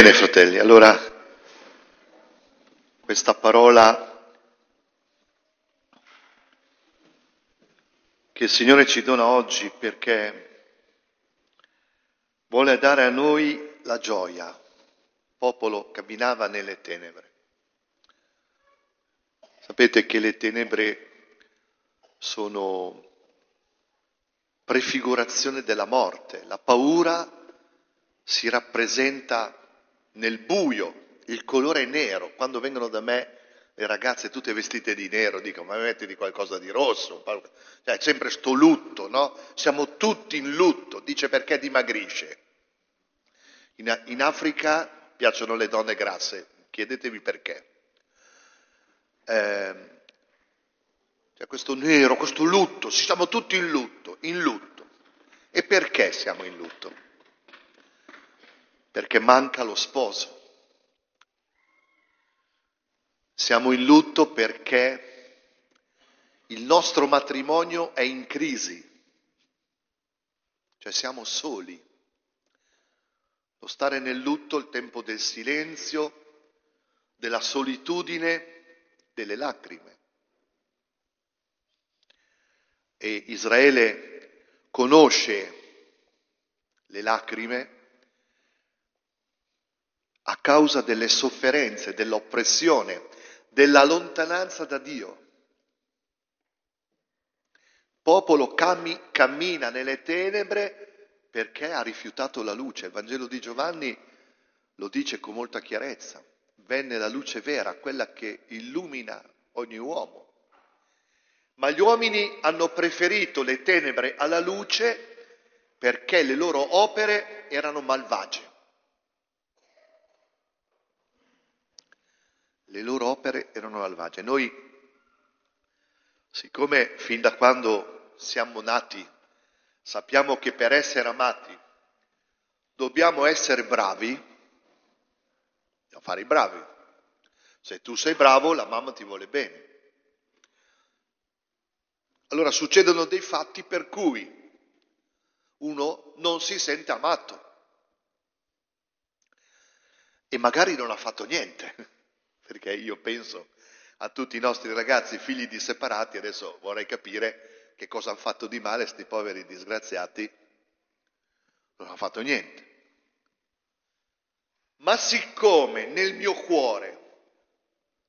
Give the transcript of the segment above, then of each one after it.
Bene, fratelli, allora questa parola che il Signore ci dona oggi perché vuole dare a noi la gioia. Il popolo camminava nelle tenebre. Sapete che le tenebre sono prefigurazione della morte, la paura si rappresenta nel buio, il colore nero. Quando vengono da me le ragazze tutte vestite di nero, dico ma metti di qualcosa di rosso, cioè sempre sto lutto, no? Siamo tutti in lutto, dice perché dimagrisce. In, in Africa piacciono le donne grasse, chiedetevi perché. Eh, cioè questo nero, questo lutto, siamo tutti in lutto, in lutto. E perché siamo in lutto? Perché manca lo sposo. Siamo in lutto perché il nostro matrimonio è in crisi, cioè siamo soli. Lo stare nel lutto, il tempo del silenzio, della solitudine, delle lacrime. E Israele conosce le lacrime a causa delle sofferenze, dell'oppressione, della lontananza da Dio. Popolo cammi, cammina nelle tenebre perché ha rifiutato la luce. Il Vangelo di Giovanni lo dice con molta chiarezza. Venne la luce vera, quella che illumina ogni uomo. Ma gli uomini hanno preferito le tenebre alla luce perché le loro opere erano malvagie. Le loro opere erano malvagie. Noi, siccome fin da quando siamo nati sappiamo che per essere amati dobbiamo essere bravi, dobbiamo fare i bravi. Se tu sei bravo, la mamma ti vuole bene. Allora succedono dei fatti per cui uno non si sente amato e magari non ha fatto niente perché io penso a tutti i nostri ragazzi figli di separati, adesso vorrei capire che cosa hanno fatto di male questi poveri disgraziati, non hanno fatto niente. Ma siccome nel mio cuore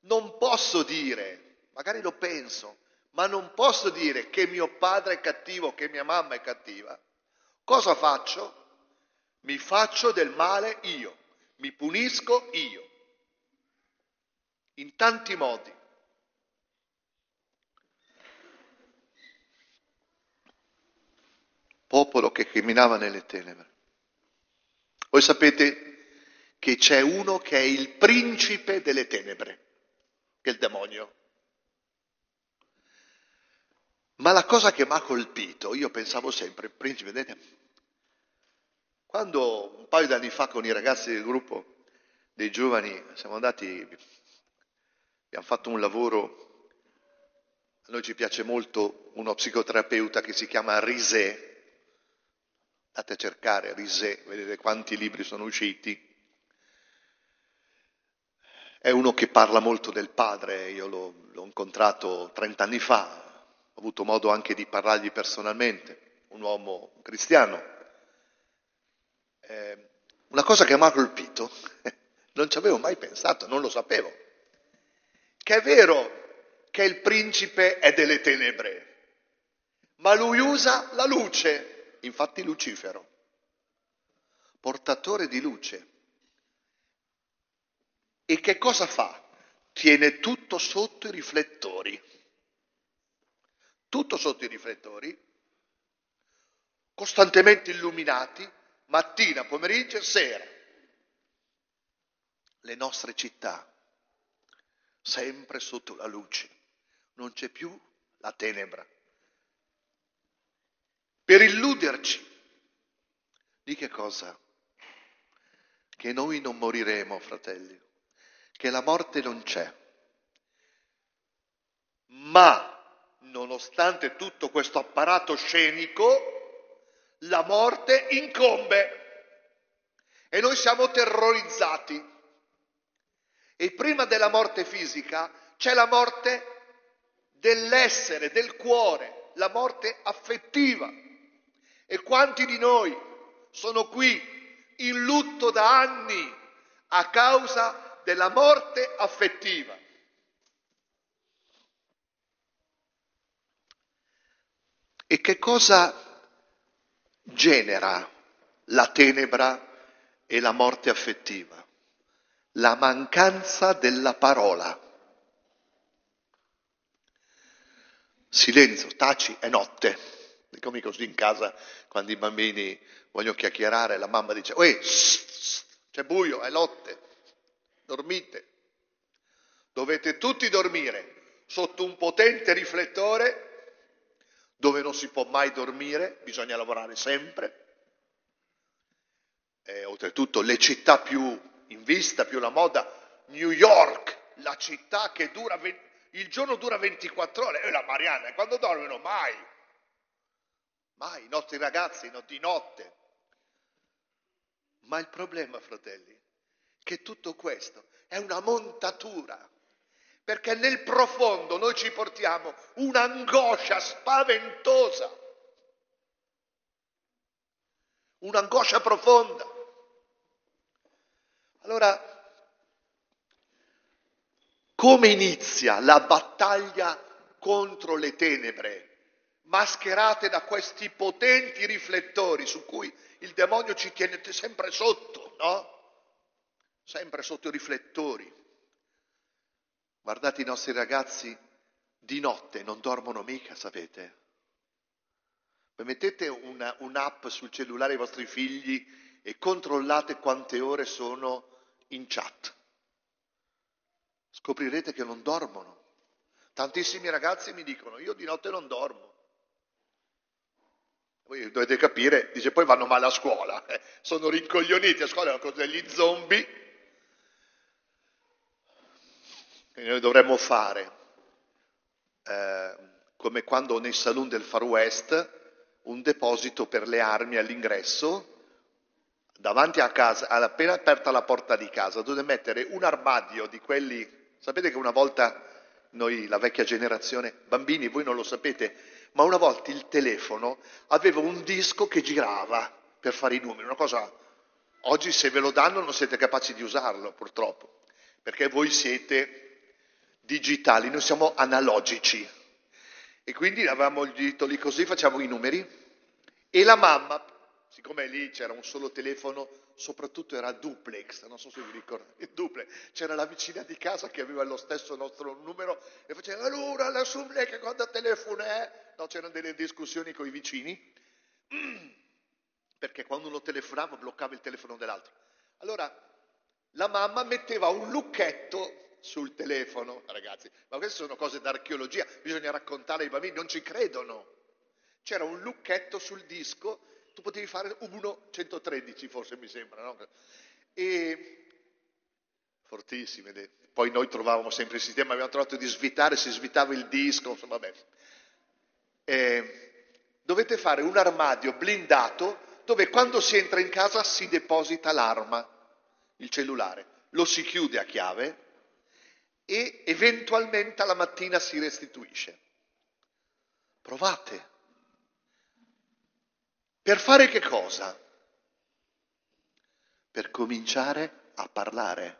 non posso dire, magari lo penso, ma non posso dire che mio padre è cattivo, che mia mamma è cattiva, cosa faccio? Mi faccio del male io, mi punisco io in tanti modi. Popolo che camminava nelle tenebre. Voi sapete che c'è uno che è il principe delle tenebre, che è il demonio. Ma la cosa che mi ha colpito, io pensavo sempre, principe delle tenebre, quando un paio di anni fa con i ragazzi del gruppo dei giovani siamo andati Abbiamo fatto un lavoro, a noi ci piace molto uno psicoterapeuta che si chiama Risé, andate a cercare Risé, vedete quanti libri sono usciti. È uno che parla molto del padre, io l'ho, l'ho incontrato 30 anni fa, ho avuto modo anche di parlargli personalmente, un uomo cristiano. Eh, una cosa che mi ha colpito, non ci avevo mai pensato, non lo sapevo che è vero che il principe è delle tenebre, ma lui usa la luce, infatti Lucifero, portatore di luce. E che cosa fa? Tiene tutto sotto i riflettori. Tutto sotto i riflettori, costantemente illuminati, mattina, pomeriggio e sera. Le nostre città sempre sotto la luce, non c'è più la tenebra. Per illuderci di che cosa? Che noi non moriremo, fratelli, che la morte non c'è. Ma, nonostante tutto questo apparato scenico, la morte incombe. E noi siamo terrorizzati. E prima della morte fisica c'è la morte dell'essere, del cuore, la morte affettiva. E quanti di noi sono qui in lutto da anni a causa della morte affettiva? E che cosa genera la tenebra e la morte affettiva? La mancanza della parola. Silenzio, taci, è notte. Come così in casa, quando i bambini vogliono chiacchierare, la mamma dice, Uè, c'è buio, è notte, dormite. Dovete tutti dormire sotto un potente riflettore dove non si può mai dormire, bisogna lavorare sempre. E, oltretutto le città più in vista, più la moda, New York, la città che dura, il giorno dura 24 ore, e la Marianna, quando dormono? Mai. Mai, i nostri ragazzi di notte. Ma il problema, fratelli, che tutto questo è una montatura perché nel profondo noi ci portiamo un'angoscia spaventosa, un'angoscia profonda. Allora, come inizia la battaglia contro le tenebre, mascherate da questi potenti riflettori su cui il demonio ci tiene sempre sotto, no? Sempre sotto i riflettori. Guardate i nostri ragazzi di notte, non dormono mica, sapete? Mettete una, un'app sul cellulare ai vostri figli e controllate quante ore sono in chat. Scoprirete che non dormono. Tantissimi ragazzi mi dicono, io di notte non dormo. Voi dovete capire, dice poi vanno male a scuola, eh, sono rincoglioniti a scuola, sono degli zombie Quindi noi dovremmo fare, eh, come quando nei saloon del Far West, un deposito per le armi all'ingresso, davanti a casa, appena aperta la porta di casa, dovete mettere un armadio di quelli, sapete che una volta noi, la vecchia generazione, bambini, voi non lo sapete, ma una volta il telefono aveva un disco che girava per fare i numeri, una cosa, oggi se ve lo danno non siete capaci di usarlo purtroppo, perché voi siete digitali, noi siamo analogici. E quindi avevamo il dito lì così, facciamo i numeri. E la mamma, siccome lì c'era un solo telefono, soprattutto era duplex, non so se vi ricordate, duplex, c'era la vicina di casa che aveva lo stesso nostro numero e faceva allora la sumle che quando telefona è, no, c'erano delle discussioni con i vicini, perché quando uno telefonava bloccava il telefono dell'altro. Allora la mamma metteva un lucchetto sul telefono, ragazzi, ma queste sono cose d'archeologia, bisogna raccontare ai bambini, non ci credono. C'era un lucchetto sul disco, tu potevi fare 113 forse mi sembra, no? E fortissime, poi noi trovavamo sempre il sistema, abbiamo trovato di svitare, si svitava il disco, insomma, vabbè. E dovete fare un armadio blindato dove quando si entra in casa si deposita l'arma, il cellulare, lo si chiude a chiave e eventualmente alla mattina si restituisce. Provate. Per fare che cosa? Per cominciare a parlare.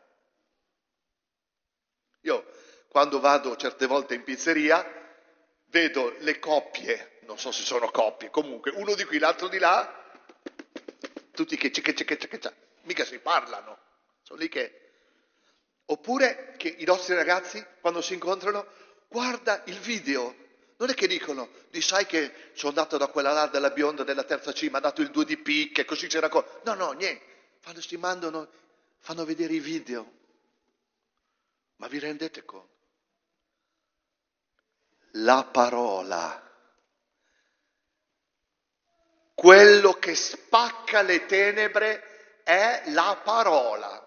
Io quando vado certe volte in pizzeria vedo le coppie, non so se sono coppie, comunque uno di qui, l'altro di là, tutti che c'è, che c'è, che c'è, che c'è, mica si parlano, sono lì che Oppure che i nostri ragazzi, quando si incontrano, guarda il video. Non è che dicono, di sai che sono andato da quella là della bionda della terza C, mi ha dato il 2 di picche, così c'era cosa. No, no, niente. Fanno, si mandano, fanno vedere i video. Ma vi rendete conto? La parola. Quello che spacca le tenebre è la parola.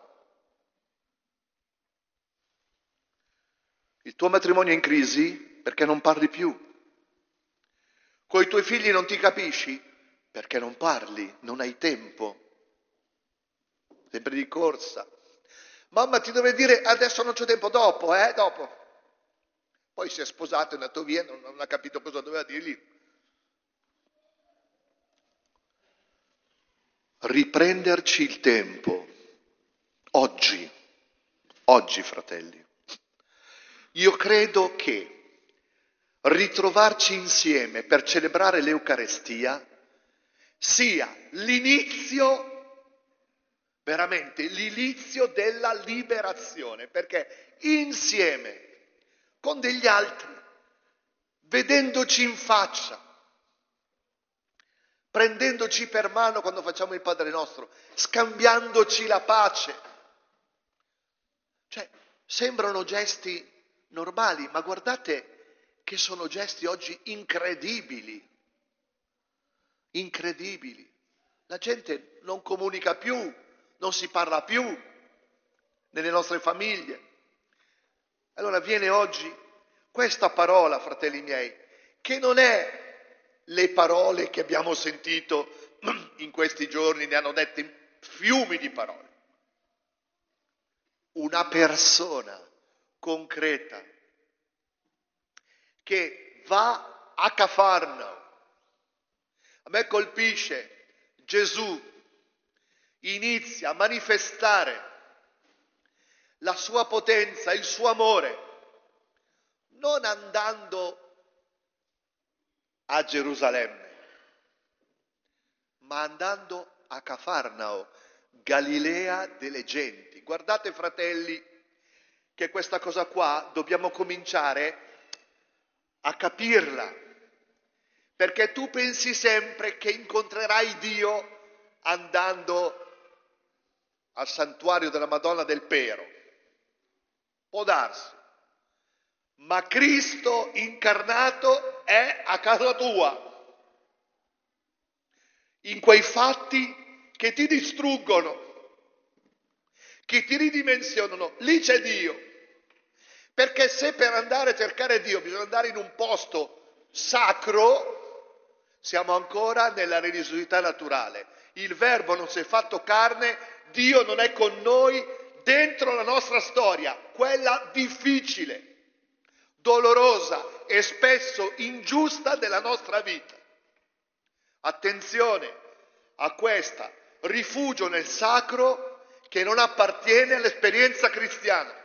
Il tuo matrimonio è in crisi perché non parli più. Con i tuoi figli non ti capisci perché non parli, non hai tempo. sempre di corsa. Mamma ti deve dire adesso non c'è tempo, dopo, eh, dopo. Poi si è sposato, è andato via, non, non ha capito cosa doveva dirgli. Riprenderci il tempo, oggi, oggi fratelli. Io credo che ritrovarci insieme per celebrare l'Eucarestia sia l'inizio veramente l'inizio della liberazione, perché insieme con degli altri, vedendoci in faccia, prendendoci per mano quando facciamo il Padre nostro, scambiandoci la pace. Cioè, sembrano gesti normali, ma guardate che sono gesti oggi incredibili, incredibili. La gente non comunica più, non si parla più nelle nostre famiglie. Allora viene oggi questa parola, fratelli miei, che non è le parole che abbiamo sentito in questi giorni, ne hanno dette fiumi di parole. Una persona concreta che va a Cafarno. A me colpisce Gesù inizia a manifestare la sua potenza, il suo amore, non andando a Gerusalemme, ma andando a Cafarnao, Galilea delle genti. Guardate fratelli che questa cosa qua dobbiamo cominciare a capirla, perché tu pensi sempre che incontrerai Dio andando al santuario della Madonna del Pero. Può darsi. Ma Cristo incarnato è a casa tua. In quei fatti che ti distruggono, che ti ridimensionano, lì c'è Dio. Perché se per andare a cercare Dio bisogna andare in un posto sacro, siamo ancora nella religiosità naturale. Il verbo non si è fatto carne, Dio non è con noi dentro la nostra storia, quella difficile, dolorosa e spesso ingiusta della nostra vita. Attenzione a questa rifugio nel sacro che non appartiene all'esperienza cristiana.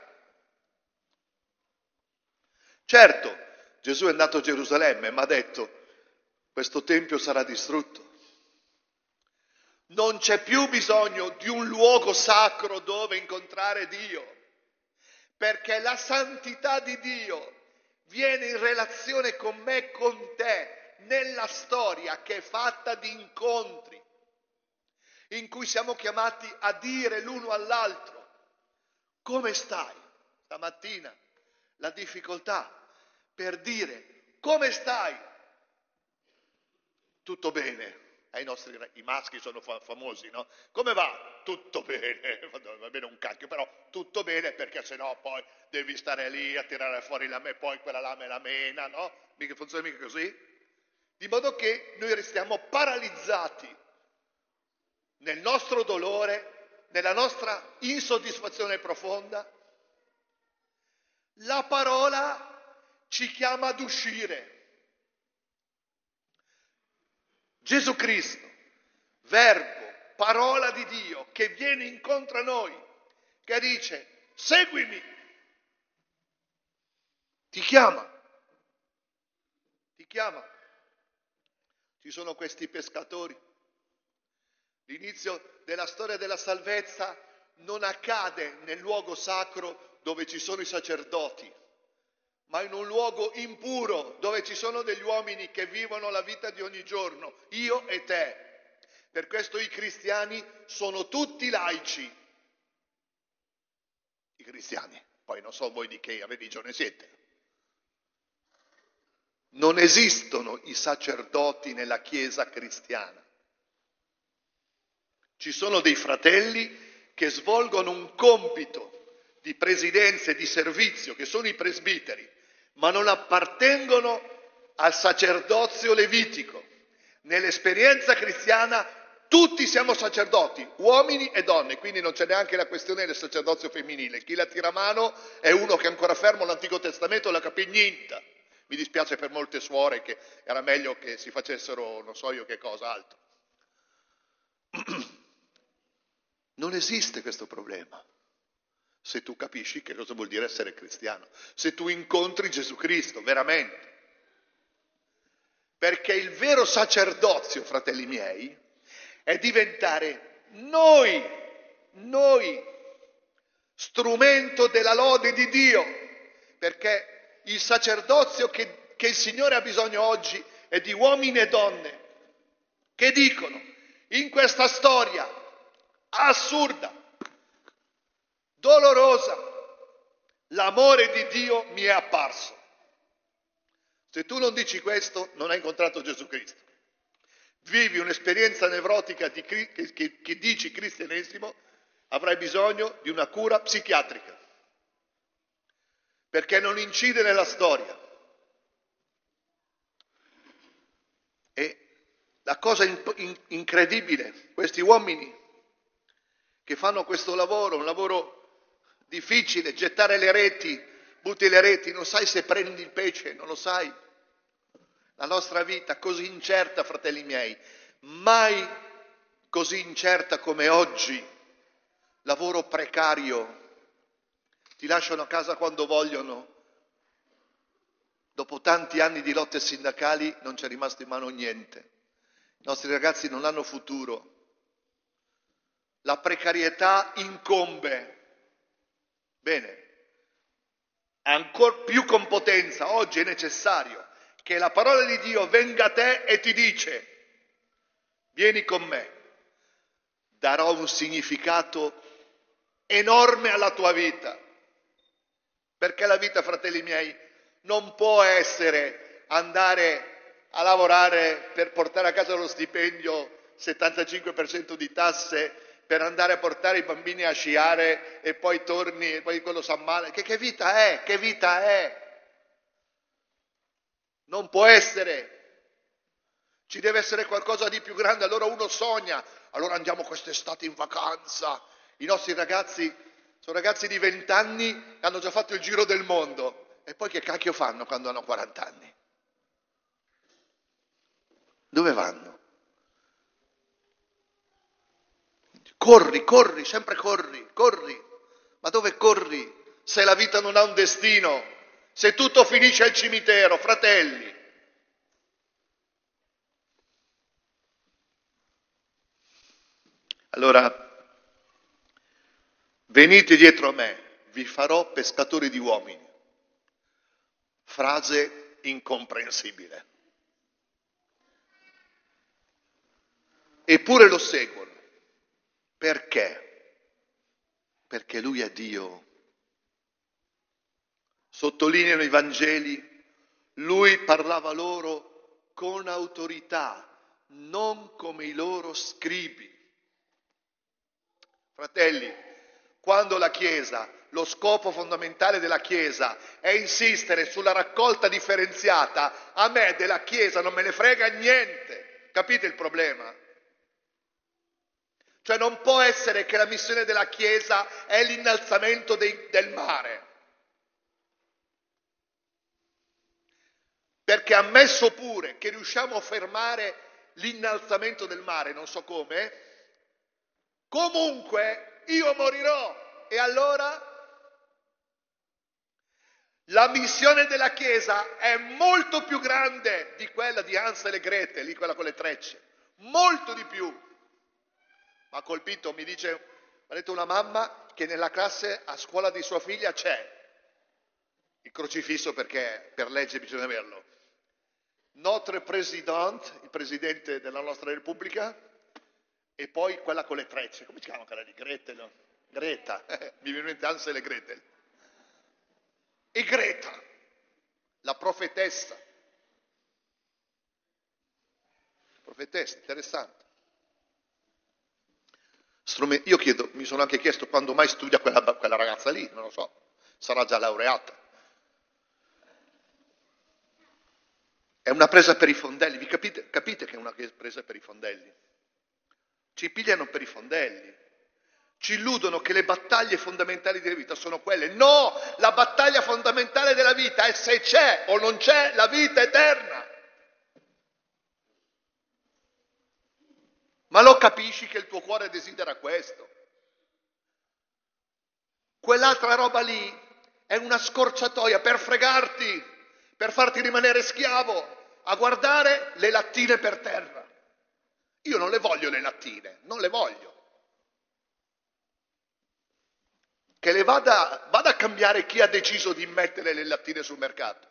Certo, Gesù è andato a Gerusalemme, ma ha detto, questo tempio sarà distrutto non c'è più bisogno di un luogo sacro dove incontrare Dio, perché la santità di Dio viene in relazione con me con te nella storia che è fatta di incontri, in cui siamo chiamati a dire l'uno all'altro, come stai? Stamattina la difficoltà per dire come stai? Tutto bene, ai nostri i maschi sono fa- famosi, no? Come va? Tutto bene, va bene un cacchio, però tutto bene perché sennò poi devi stare lì a tirare fuori la me, poi quella lame la mena, no? Mica funziona mica così. Di modo che noi restiamo paralizzati nel nostro dolore, nella nostra insoddisfazione profonda. La parola ci chiama ad uscire Gesù Cristo, verbo, parola di Dio che viene incontro a noi, che dice seguimi, ti chiama, ti chiama. Ci sono questi pescatori. L'inizio della storia della salvezza non accade nel luogo sacro dove ci sono i sacerdoti, ma in un luogo impuro dove ci sono degli uomini che vivono la vita di ogni giorno, io e te. Per questo i cristiani sono tutti laici. I cristiani, poi non so voi di che religione siete. Non esistono i sacerdoti nella Chiesa cristiana. Ci sono dei fratelli che svolgono un compito di presidenza e di servizio, che sono i presbiteri, ma non appartengono al sacerdozio levitico. Nell'esperienza cristiana tutti siamo sacerdoti, uomini e donne, quindi non c'è neanche la questione del sacerdozio femminile. Chi la tira a mano è uno che ancora fermo all'Antico Testamento la capì niente. Mi dispiace per molte suore che era meglio che si facessero non so io che cosa altro. Non esiste questo problema se tu capisci che cosa vuol dire essere cristiano, se tu incontri Gesù Cristo veramente. Perché il vero sacerdozio, fratelli miei, è diventare noi, noi, strumento della lode di Dio, perché il sacerdozio che, che il Signore ha bisogno oggi è di uomini e donne che dicono in questa storia assurda, dolorosa, l'amore di Dio mi è apparso. Se tu non dici questo, non hai incontrato Gesù Cristo. Vivi un'esperienza nevrotica di, che, che, che dici cristianesimo, avrai bisogno di una cura psichiatrica, perché non incide nella storia. E la cosa in, in, incredibile, questi uomini che fanno questo lavoro, un lavoro difficile, gettare le reti, butti le reti, non sai se prendi il pesce, non lo sai. La nostra vita così incerta, fratelli miei, mai così incerta come oggi, lavoro precario, ti lasciano a casa quando vogliono. Dopo tanti anni di lotte sindacali non c'è rimasto in mano niente. I nostri ragazzi non hanno futuro la precarietà incombe. Bene, ancora più con potenza, oggi è necessario che la parola di Dio venga a te e ti dice, vieni con me, darò un significato enorme alla tua vita, perché la vita, fratelli miei, non può essere andare a lavorare per portare a casa lo stipendio 75% di tasse per andare a portare i bambini a sciare e poi torni e poi quello sa male. Che, che vita è? Che vita è? Non può essere. Ci deve essere qualcosa di più grande. Allora uno sogna. Allora andiamo quest'estate in vacanza. I nostri ragazzi sono ragazzi di 20 anni che hanno già fatto il giro del mondo. E poi che cacchio fanno quando hanno 40 anni? Dove vanno? Corri, corri, sempre corri, corri. Ma dove corri se la vita non ha un destino? Se tutto finisce al cimitero, fratelli. Allora, venite dietro a me, vi farò pescatori di uomini. Frase incomprensibile. Eppure lo seguono. Perché? Perché lui è Dio. Sottolineano i Vangeli, lui parlava loro con autorità, non come i loro scribi. Fratelli, quando la Chiesa, lo scopo fondamentale della Chiesa è insistere sulla raccolta differenziata, a me della Chiesa non me ne frega niente. Capite il problema? Cioè non può essere che la missione della Chiesa è l'innalzamento dei, del mare. Perché ammesso pure che riusciamo a fermare l'innalzamento del mare, non so come, comunque io morirò. E allora la missione della Chiesa è molto più grande di quella di Hansel e Gretel, lì quella con le trecce, molto di più ha colpito, mi dice, ha detto una mamma che nella classe a scuola di sua figlia c'è il crocifisso perché per legge bisogna averlo. Notre President, il presidente della nostra Repubblica, e poi quella con le trecce, come si chiama quella di Gretel? Greta, mi viene in mente Ansel e Gretel. E Greta, la profetessa. Profetessa, interessante. Io chiedo, mi sono anche chiesto quando mai studia quella, quella ragazza lì, non lo so, sarà già laureata. È una presa per i fondelli, vi capite, capite che è una presa per i fondelli? ci pigliano per i fondelli. Ci illudono che le battaglie fondamentali della vita sono quelle. No, la battaglia fondamentale della vita è se c'è o non c'è la vita eterna. Ma lo capisci che il tuo cuore desidera questo? Quell'altra roba lì è una scorciatoia per fregarti, per farti rimanere schiavo, a guardare le lattine per terra. Io non le voglio le lattine, non le voglio. che le vada, vada a cambiare chi ha deciso di mettere le lattine sul mercato.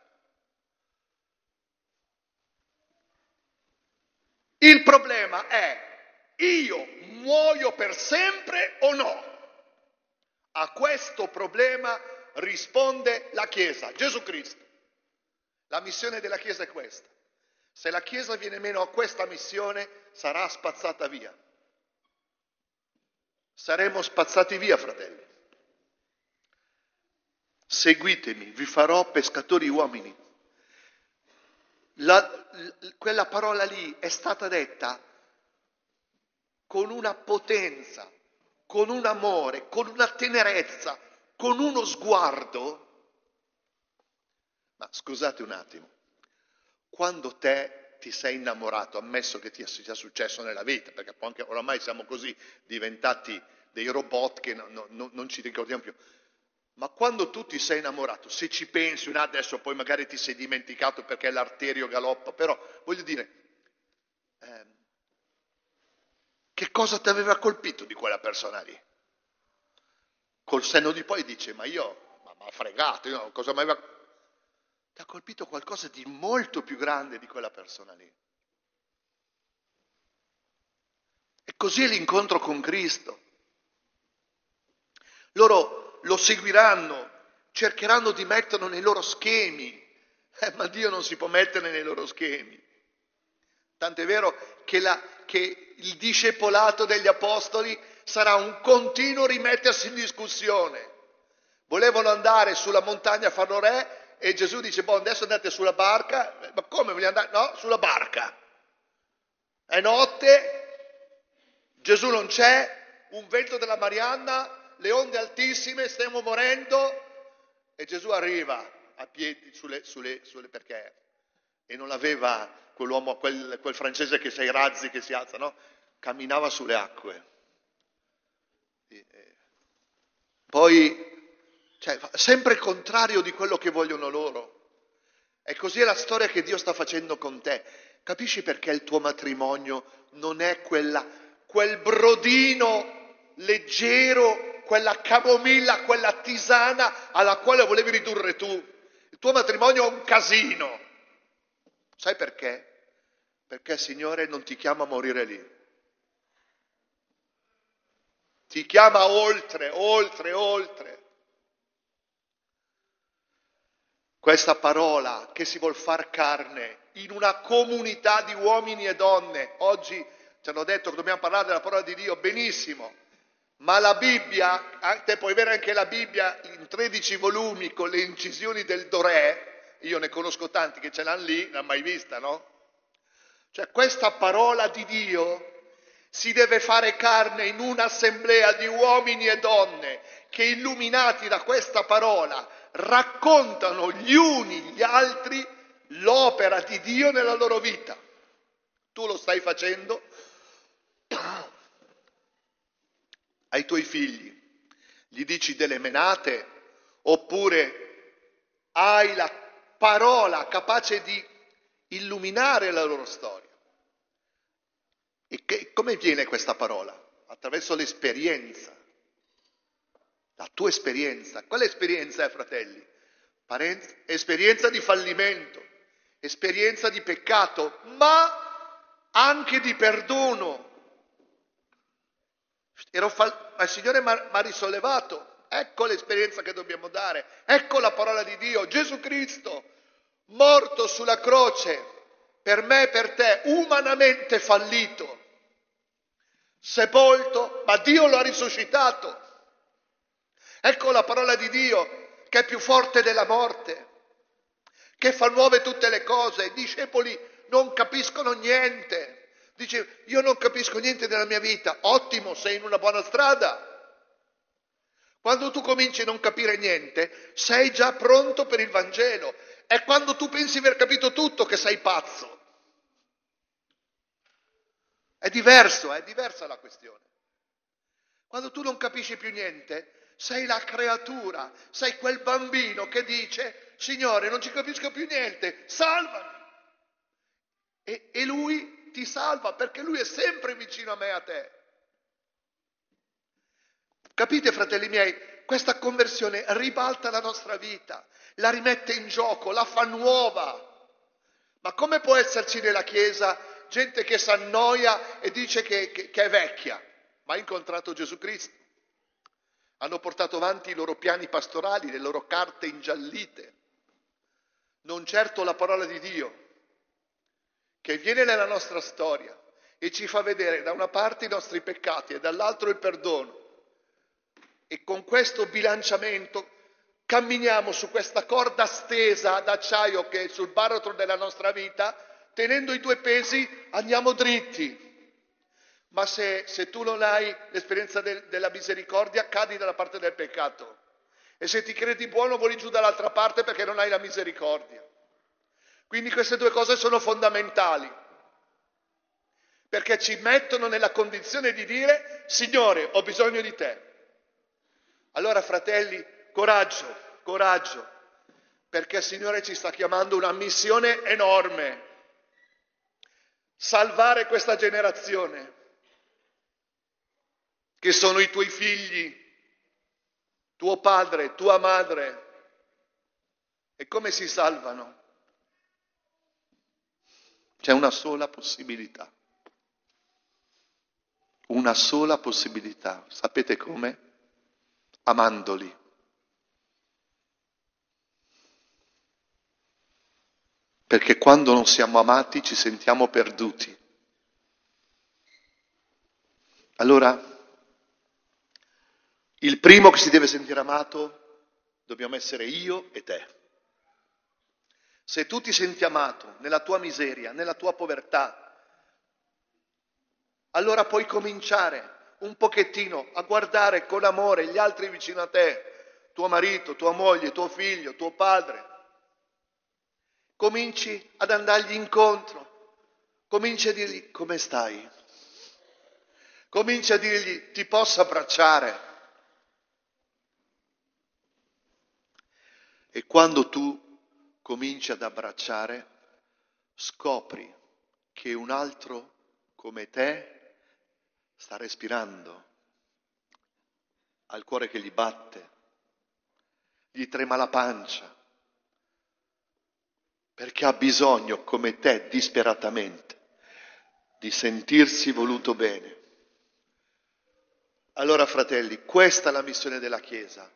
Il problema è io muoio per sempre o no? A questo problema risponde la Chiesa, Gesù Cristo. La missione della Chiesa è questa. Se la Chiesa viene meno a questa missione, sarà spazzata via. Saremo spazzati via, fratelli. Seguitemi, vi farò pescatori uomini. La, quella parola lì è stata detta con una potenza, con un amore, con una tenerezza, con uno sguardo. Ma scusate un attimo, quando te ti sei innamorato, ammesso che ti sia successo nella vita, perché anche oramai siamo così diventati dei robot che no, no, non ci ricordiamo più, ma quando tu ti sei innamorato, se ci pensi, no, adesso poi magari ti sei dimenticato perché l'arterio galoppa, però voglio dire, eh, che cosa ti aveva colpito di quella persona lì? Col senno di poi dice, ma io, ma mi ha fregato, io, cosa aveva... Ti ha colpito qualcosa di molto più grande di quella persona lì. E così è l'incontro con Cristo. Loro lo seguiranno, cercheranno di metterlo nei loro schemi, eh, ma Dio non si può mettere nei loro schemi. Tant'è vero che, la, che il discepolato degli apostoli sarà un continuo rimettersi in discussione. Volevano andare sulla montagna a farlo re e Gesù dice, boh, adesso andate sulla barca, ma come voglio andare? No, sulla barca. È notte, Gesù non c'è, un vento della Marianna le onde altissime, stiamo morendo e Gesù arriva a piedi sulle, sulle, sulle perché e non aveva quell'uomo, quel, quel francese che sei razzi che si alza, no? Camminava sulle acque. Poi, cioè, sempre il contrario di quello che vogliono loro. E così è la storia che Dio sta facendo con te. Capisci perché il tuo matrimonio non è quella, quel brodino leggero quella camomilla, quella tisana alla quale volevi ridurre tu. Il tuo matrimonio è un casino. Sai perché? Perché il Signore non ti chiama a morire lì. Ti chiama oltre, oltre, oltre. Questa parola che si vuol far carne in una comunità di uomini e donne. Oggi ci hanno detto che dobbiamo parlare della parola di Dio, benissimo. Ma la Bibbia, ah, te puoi avere anche la Bibbia in 13 volumi con le incisioni del Dorè, io ne conosco tanti che ce l'hanno lì, non l'hanno mai vista, no? Cioè questa parola di Dio si deve fare carne in un'assemblea di uomini e donne che illuminati da questa parola raccontano gli uni gli altri l'opera di Dio nella loro vita. Tu lo stai facendo? ai tuoi figli? Gli dici delle menate oppure hai la parola capace di illuminare la loro storia? E che, come viene questa parola? Attraverso l'esperienza, la tua esperienza. Quale esperienza è, fratelli? Parenza, esperienza di fallimento, esperienza di peccato, ma anche di perdono, Fal- ma il Signore mi ha risollevato. Ecco l'esperienza che dobbiamo dare. Ecco la parola di Dio. Gesù Cristo, morto sulla croce, per me e per te, umanamente fallito, sepolto, ma Dio lo ha risuscitato. Ecco la parola di Dio che è più forte della morte, che fa nuove tutte le cose. I discepoli non capiscono niente, Dice, io non capisco niente della mia vita, ottimo, sei in una buona strada. Quando tu cominci a non capire niente, sei già pronto per il Vangelo. È quando tu pensi di aver capito tutto che sei pazzo. È diverso, è diversa la questione. Quando tu non capisci più niente, sei la creatura, sei quel bambino che dice, Signore, non ci capisco più niente, salvami. E, e lui ti salva perché lui è sempre vicino a me e a te. Capite, fratelli miei, questa conversione ribalta la nostra vita, la rimette in gioco, la fa nuova. Ma come può esserci nella Chiesa gente che si annoia e dice che, che, che è vecchia, ma ha incontrato Gesù Cristo? Hanno portato avanti i loro piani pastorali, le loro carte ingiallite, non certo la parola di Dio, che viene nella nostra storia e ci fa vedere da una parte i nostri peccati e dall'altro il perdono. E con questo bilanciamento camminiamo su questa corda stesa d'acciaio che è sul baratro della nostra vita, tenendo i due pesi andiamo dritti. Ma se, se tu non hai l'esperienza del, della misericordia, cadi dalla parte del peccato. E se ti credi buono, voli giù dall'altra parte perché non hai la misericordia. Quindi queste due cose sono fondamentali, perché ci mettono nella condizione di dire, Signore, ho bisogno di te. Allora, fratelli, coraggio, coraggio, perché il Signore ci sta chiamando una missione enorme. Salvare questa generazione, che sono i tuoi figli, tuo padre, tua madre. E come si salvano? C'è una sola possibilità. Una sola possibilità. Sapete come? Amandoli. Perché quando non siamo amati ci sentiamo perduti. Allora, il primo che si deve sentire amato dobbiamo essere io e te. Se tu ti senti amato nella tua miseria, nella tua povertà, allora puoi cominciare un pochettino a guardare con amore gli altri vicino a te, tuo marito, tua moglie, tuo figlio, tuo padre. Cominci ad andargli incontro, cominci a dirgli come stai, cominci a dirgli ti posso abbracciare. E quando tu cominci ad abbracciare, scopri che un altro come te sta respirando, ha il cuore che gli batte, gli trema la pancia, perché ha bisogno come te disperatamente di sentirsi voluto bene. Allora fratelli, questa è la missione della Chiesa,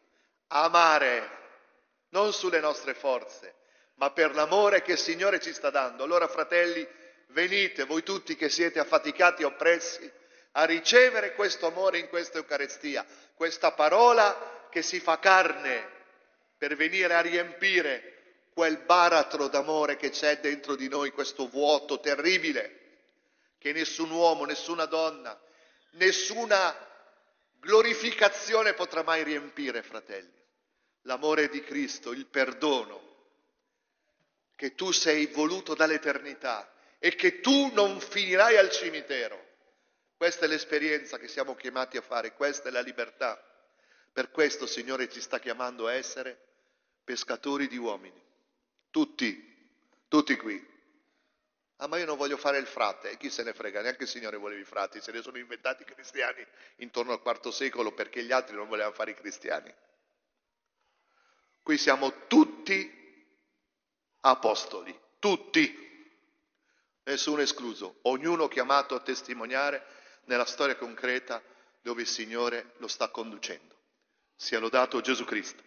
amare non sulle nostre forze, ma per l'amore che il Signore ci sta dando. Allora, fratelli, venite, voi tutti che siete affaticati e oppressi, a ricevere questo amore in questa Eucaristia, questa parola che si fa carne per venire a riempire quel baratro d'amore che c'è dentro di noi, questo vuoto terribile, che nessun uomo, nessuna donna, nessuna glorificazione potrà mai riempire, fratelli. L'amore di Cristo, il perdono, che tu sei voluto dall'eternità e che tu non finirai al cimitero. Questa è l'esperienza che siamo chiamati a fare, questa è la libertà. Per questo, Signore, ci sta chiamando a essere pescatori di uomini. Tutti, tutti qui. Ah, ma io non voglio fare il frate, e chi se ne frega, neanche il Signore voleva i frati, se ne sono inventati i cristiani intorno al IV secolo perché gli altri non volevano fare i cristiani. Qui siamo tutti apostoli, tutti, nessuno escluso, ognuno chiamato a testimoniare nella storia concreta dove il Signore lo sta conducendo. Sia lodato Gesù Cristo.